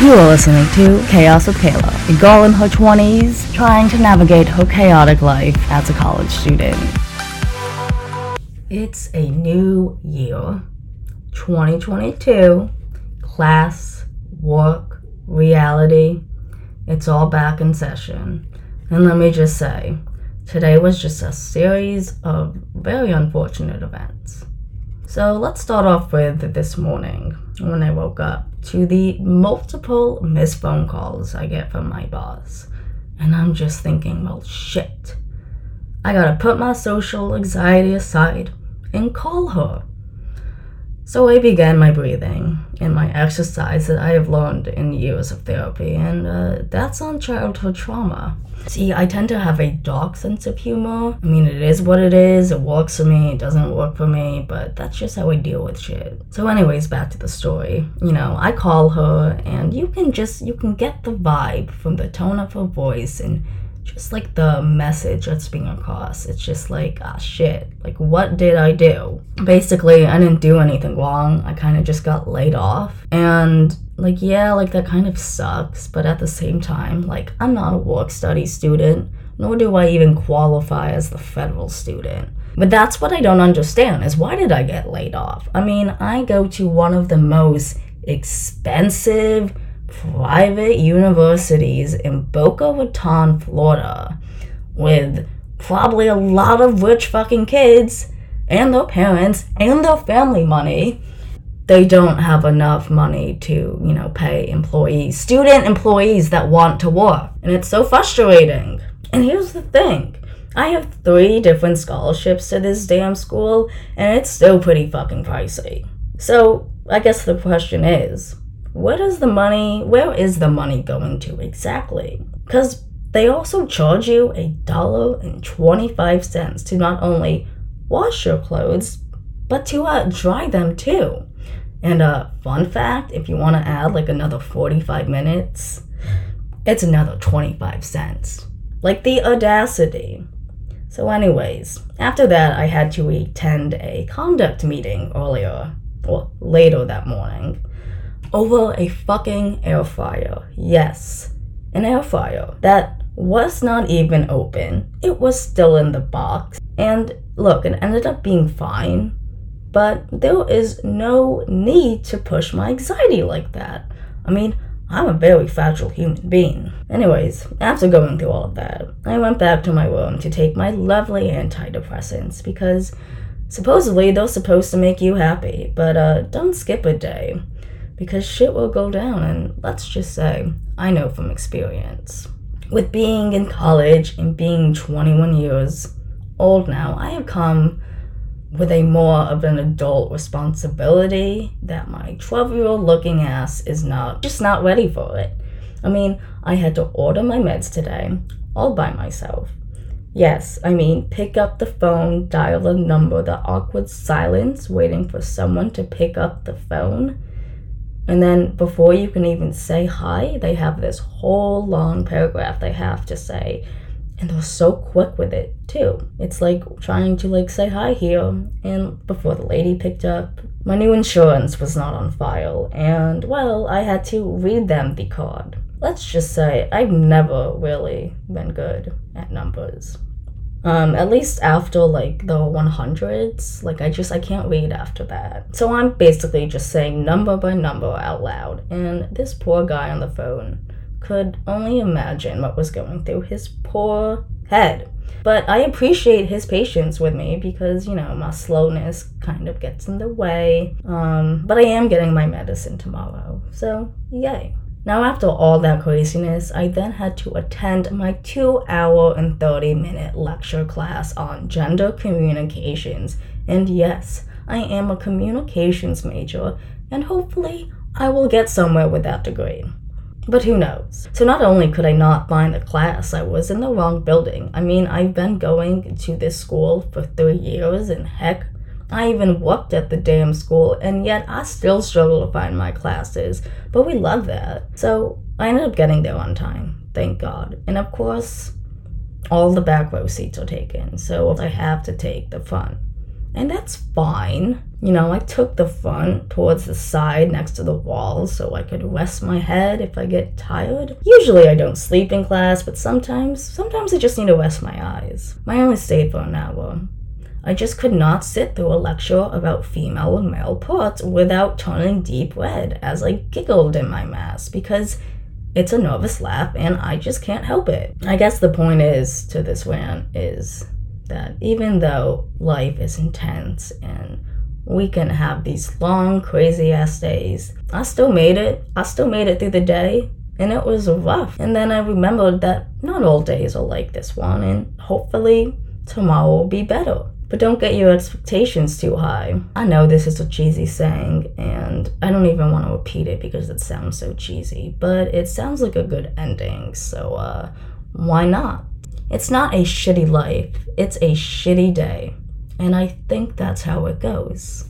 You are listening to Chaos with Kayla, a girl in her 20s trying to navigate her chaotic life as a college student. It's a new year, 2022, class, work, reality. It's all back in session. And let me just say, today was just a series of very unfortunate events. So let's start off with this morning when I woke up to the multiple missed phone calls I get from my boss. And I'm just thinking, well, shit. I gotta put my social anxiety aside and call her. So I began my breathing and my exercise that I have learned in years of therapy, and uh, that's on childhood trauma. See, I tend to have a dark sense of humor. I mean, it is what it is. It works for me. It doesn't work for me. But that's just how I deal with shit. So, anyways, back to the story. You know, I call her, and you can just you can get the vibe from the tone of her voice and just like the message that's being across. It's just like, ah, shit. Like, what did I do? Basically, I didn't do anything wrong. I kind of just got laid off. And, like, yeah, like, that kind of sucks. But at the same time, like, I'm not a work study student, nor do I even qualify as the federal student. But that's what I don't understand is why did I get laid off? I mean, I go to one of the most expensive, private universities in Boca Raton, Florida, with probably a lot of rich fucking kids and their parents and their family money. They don't have enough money to, you know, pay employees, student employees that want to work. And it's so frustrating. And here's the thing I have three different scholarships to this damn school, and it's still pretty fucking pricey. So, I guess the question is where is the money where is the money going to exactly? Because they also charge you a dollar and 25 cents to not only wash your clothes but to uh, dry them too. And a uh, fun fact if you want to add like another 45 minutes it's another 25 cents. Like the audacity. So anyways after that i had to attend a conduct meeting earlier or later that morning over a fucking air fryer. Yes, an air fryer that was not even open. It was still in the box. And look, it ended up being fine, but there is no need to push my anxiety like that. I mean, I'm a very fragile human being. Anyways, after going through all of that, I went back to my room to take my lovely antidepressants because supposedly they're supposed to make you happy, but uh, don't skip a day because shit will go down. And let's just say, I know from experience. With being in college and being 21 years old now, I have come with a more of an adult responsibility that my 12 year old looking ass is not just not ready for it. I mean, I had to order my meds today all by myself. Yes, I mean, pick up the phone, dial the number, the awkward silence waiting for someone to pick up the phone. And then before you can even say hi, they have this whole long paragraph they have to say. And they're so quick with it too. It's like trying to like say hi here. And before the lady picked up, my new insurance was not on file. And well, I had to read them the card. Let's just say I've never really been good at numbers. Um, at least after like the 100s, like I just I can't read after that. So I'm basically just saying number by number out loud, and this poor guy on the phone could only imagine what was going through his poor head. But I appreciate his patience with me because, you know, my slowness kind of gets in the way. Um, but I am getting my medicine tomorrow, so yay. Now, after all that craziness, I then had to attend my 2 hour and 30 minute lecture class on gender communications. And yes, I am a communications major, and hopefully, I will get somewhere with that degree. But who knows? So, not only could I not find the class, I was in the wrong building. I mean, I've been going to this school for three years, and heck, I even worked at the damn school, and yet I still struggle to find my classes. But we love that. So I ended up getting there on time, thank God. And of course, all the back row seats are taken, so I have to take the front. And that's fine. You know, I took the front towards the side next to the wall so I could rest my head if I get tired. Usually I don't sleep in class, but sometimes, sometimes I just need to rest my eyes. I only stayed for an hour. I just could not sit through a lecture about female and male parts without turning deep red as I giggled in my mask because it's a nervous laugh and I just can't help it. I guess the point is to this rant is that even though life is intense and we can have these long, crazy ass days, I still made it. I still made it through the day and it was rough. And then I remembered that not all days are like this one, and hopefully tomorrow will be better. But don't get your expectations too high. I know this is a cheesy saying, and I don't even want to repeat it because it sounds so cheesy, but it sounds like a good ending, so uh, why not? It's not a shitty life, it's a shitty day. And I think that's how it goes.